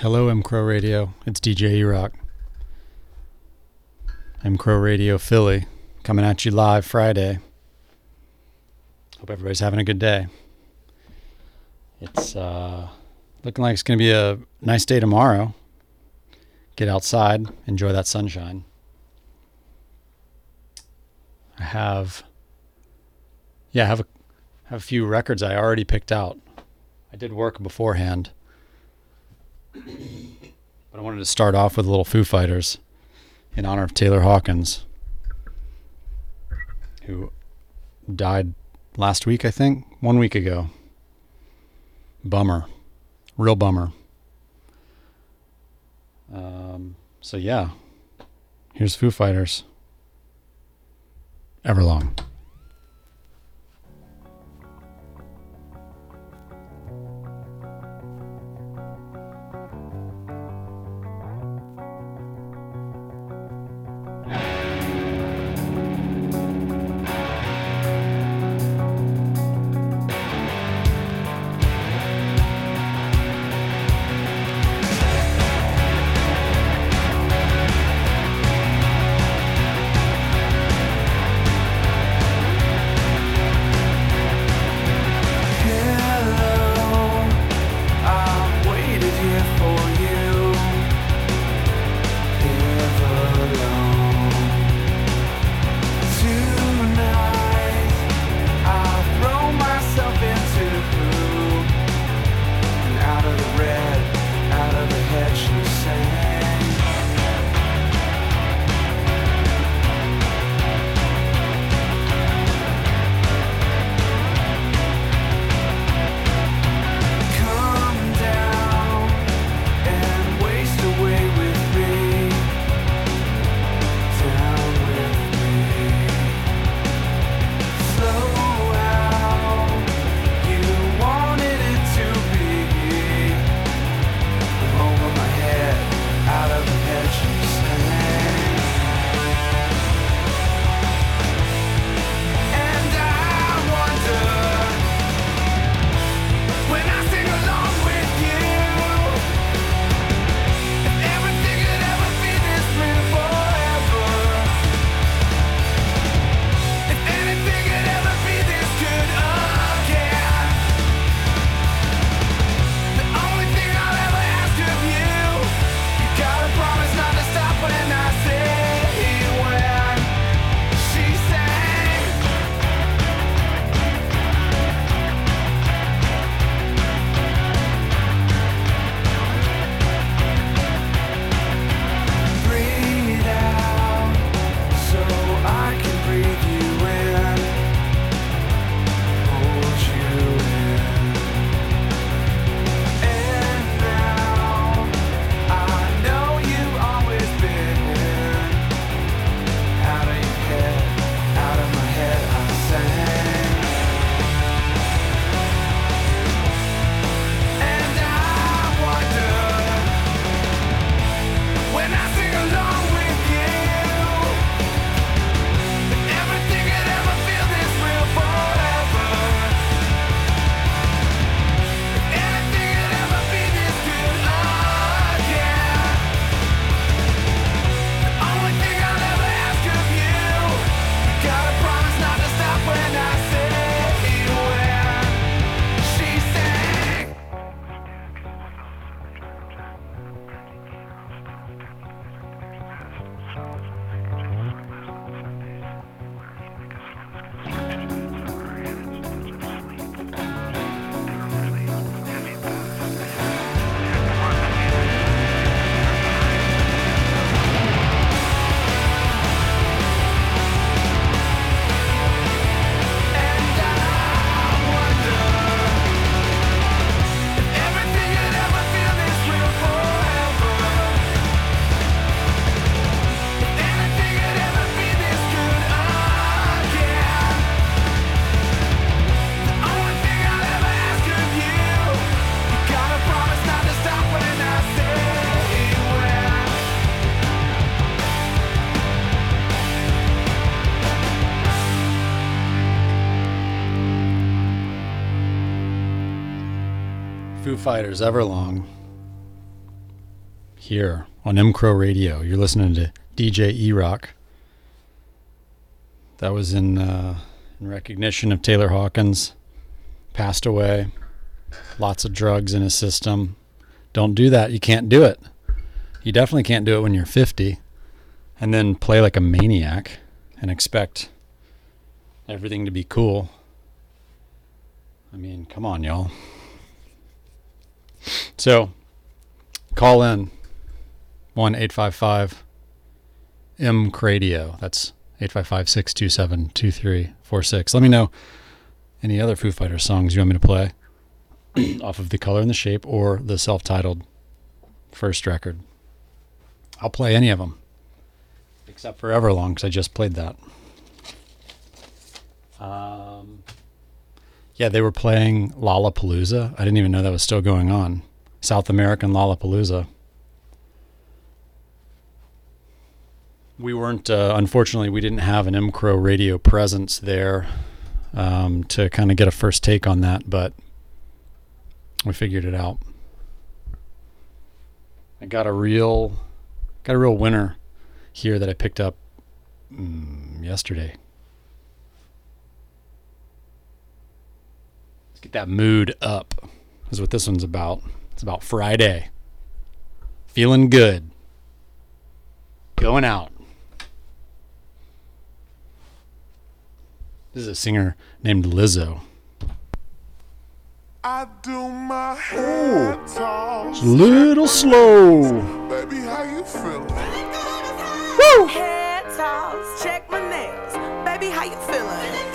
Hello, M Crow Radio. It's DJ E-Rock. M Crow Radio Philly coming at you live Friday. Hope everybody's having a good day. It's uh, looking like it's going to be a nice day tomorrow. Get outside, enjoy that sunshine. I have, yeah, I have a, have a few records I already picked out. I did work beforehand. But I wanted to start off with a little Foo Fighters in honor of Taylor Hawkins, who died last week, I think, one week ago. Bummer. Real bummer. Um, so, yeah, here's Foo Fighters. Everlong. Fighters Everlong. here on MCRO Radio. You're listening to DJ E Rock. That was in uh, in recognition of Taylor Hawkins. Passed away. Lots of drugs in his system. Don't do that. You can't do it. You definitely can't do it when you're 50 and then play like a maniac and expect everything to be cool. I mean, come on, y'all. So, call in 1 855 M Cradio. That's 855 627 2346. Let me know any other Foo Fighters songs you want me to play off of The Color and the Shape or the self titled first record. I'll play any of them except for Everlong because I just played that. Um, yeah, they were playing Lollapalooza. I didn't even know that was still going on. South American Lollapalooza. We weren't, uh, unfortunately, we didn't have an MCRO radio presence there um, to kind of get a first take on that, but we figured it out. I got a real, got a real winner here that I picked up mm, yesterday. Let's get that mood up. Is what this one's about. It's about Friday. Feeling good. Going out. This is a singer named Lizzo. I do my head toss. Little slow. Baby, how you feeling? Woo! Head toss, check my nails. Baby, how you feeling?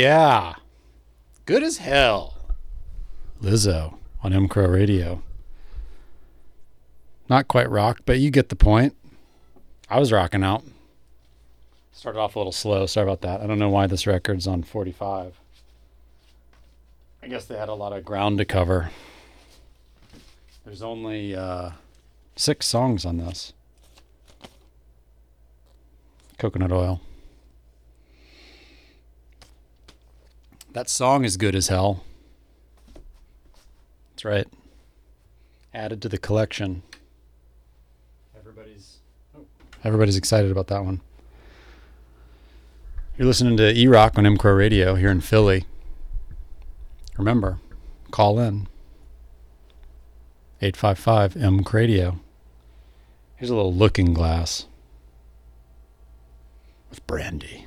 Yeah. Good as hell. Lizzo on MCRO Radio. Not quite rock, but you get the point. I was rocking out. Started off a little slow. Sorry about that. I don't know why this record's on 45. I guess they had a lot of ground to cover. There's only uh, six songs on this. Coconut oil. That song is good as hell. That's right. Added to the collection. Everybody's oh, everybody's excited about that one. You're listening to E Rock on M Crow Radio here in Philly. Remember, call in 855 M Radio. Here's a little looking glass with brandy.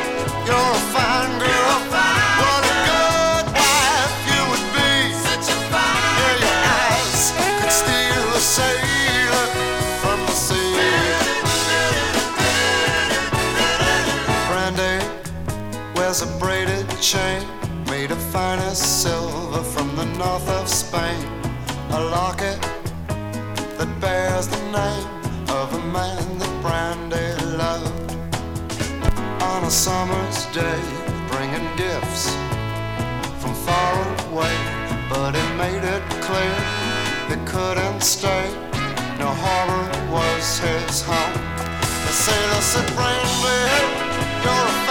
you're a fine girl. What a good wife you would be. Yeah, your eyes could steal a sailor from the sea. Brandy wears a braided chain made of finest silver from the north of Spain. A summer's day, bringing gifts from far away, but he made it clear he couldn't stay. No harbor was his home. The sailor said, Brandy, you're a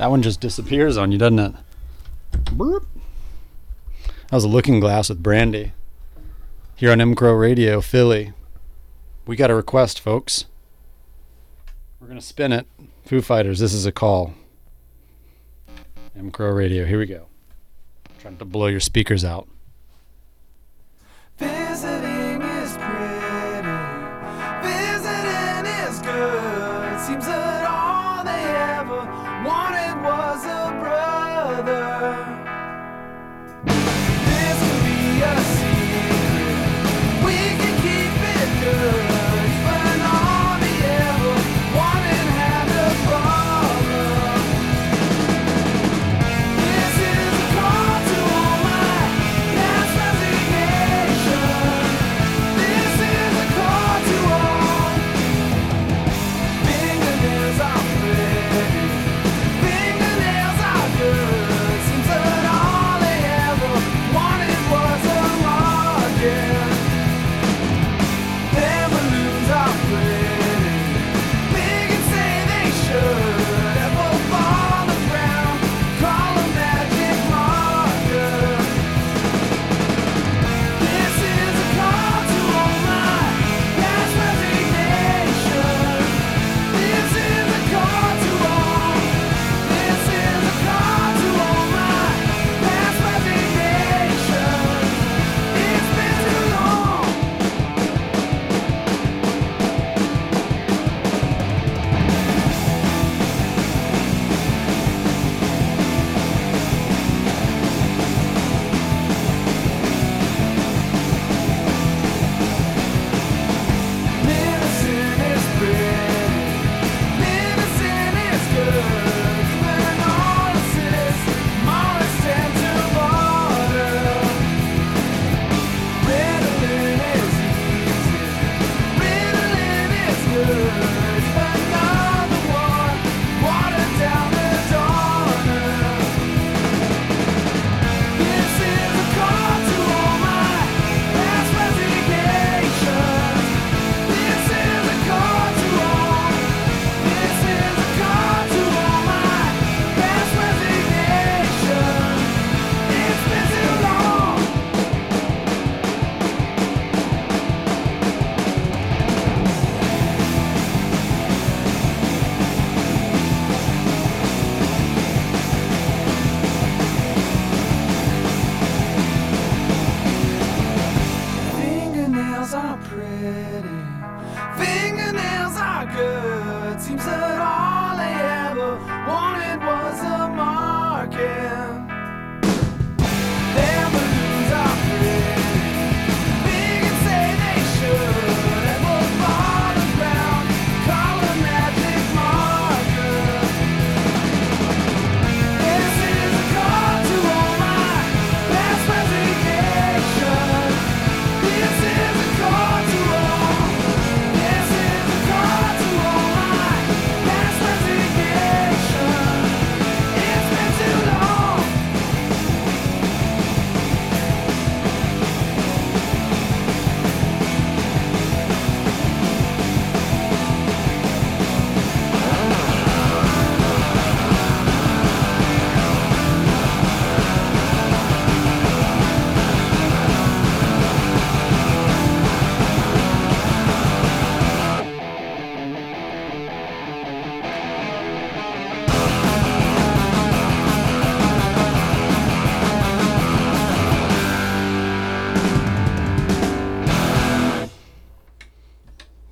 That one just disappears on you, doesn't it? Boop. That was a looking glass with brandy. Here on M Crow Radio, Philly. We got a request, folks. We're gonna spin it. Foo Fighters, this is a call. M Crow Radio, here we go. Trying to blow your speakers out.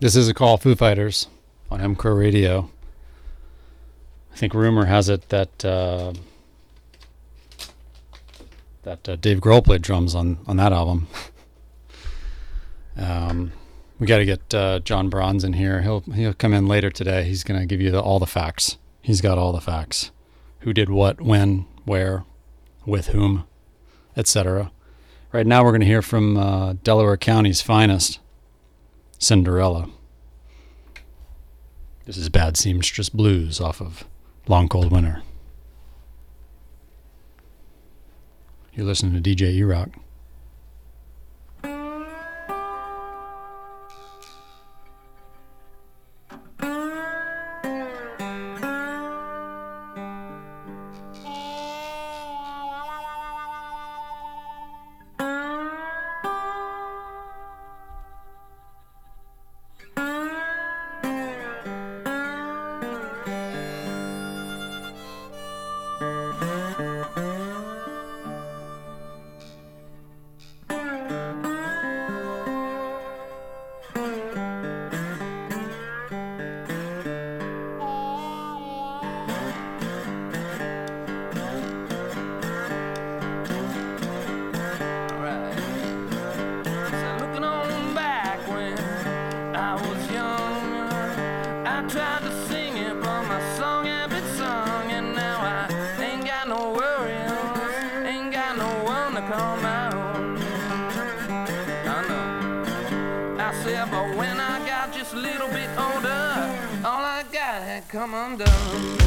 This is a call Foo Fighters on M Crow Radio. I think rumor has it that uh, that uh, Dave Grohl played drums on on that album. um, we got to get uh, John Bronze in here. He'll he'll come in later today. He's gonna give you the, all the facts. He's got all the facts. Who did what, when, where, with whom, etc. Right now, we're gonna hear from uh, Delaware County's finest, Cinderella. This is Bad Seamstress Blues off of Long Cold Winter. You're listening to DJ E Rock. Come undone.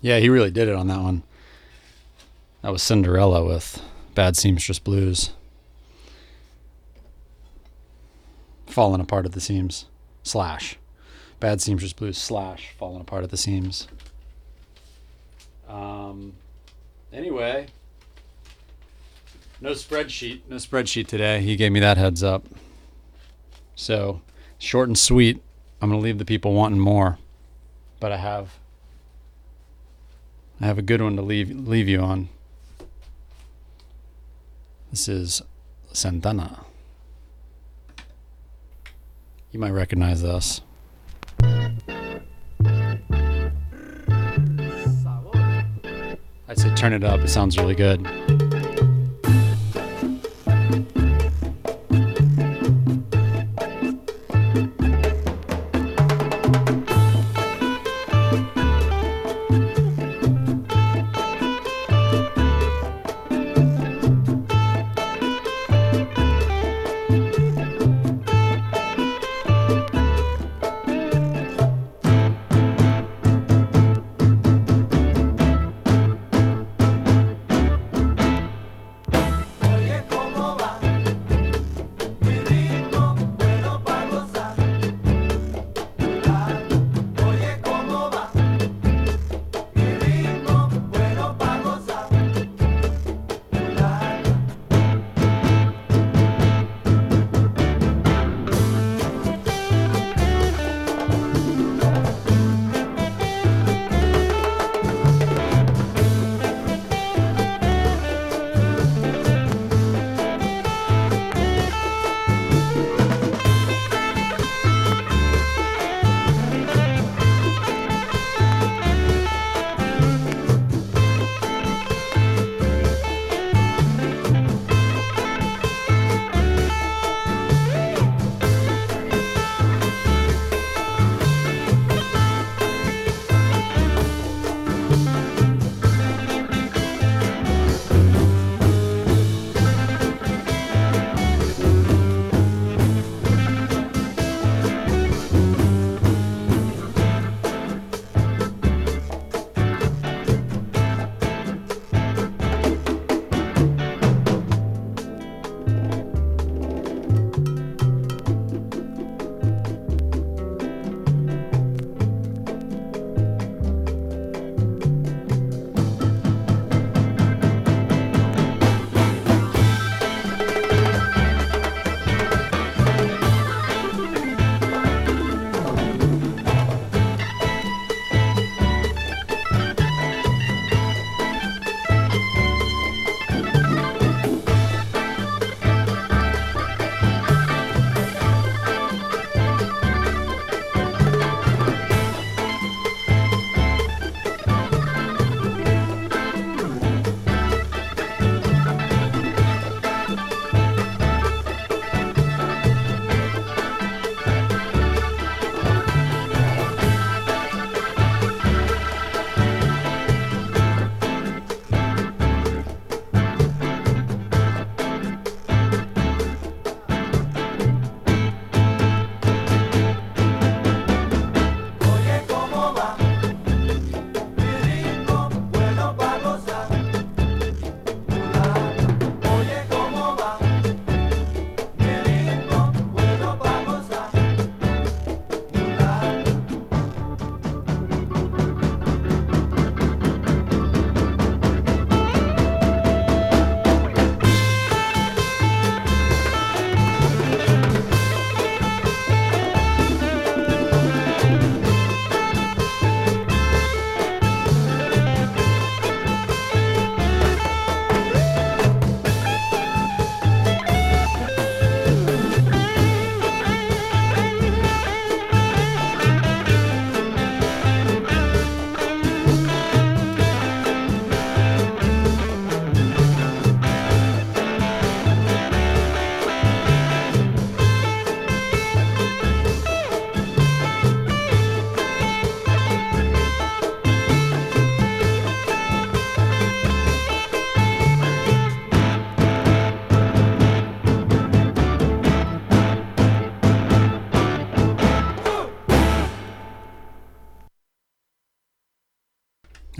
Yeah, he really did it on that one. That was Cinderella with Bad Seamstress Blues. Falling apart at the seams. Slash. Bad Seamstress Blues slash falling apart at the seams. Um anyway. No spreadsheet. No spreadsheet today. He gave me that heads up. So short and sweet. I'm gonna leave the people wanting more. But I have I have a good one to leave leave you on. This is Santana. You might recognize this. I'd say turn it up. It sounds really good.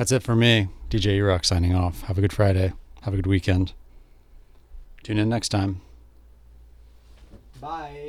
That's it for me. DJ E-Rock signing off. Have a good Friday. Have a good weekend. Tune in next time. Bye.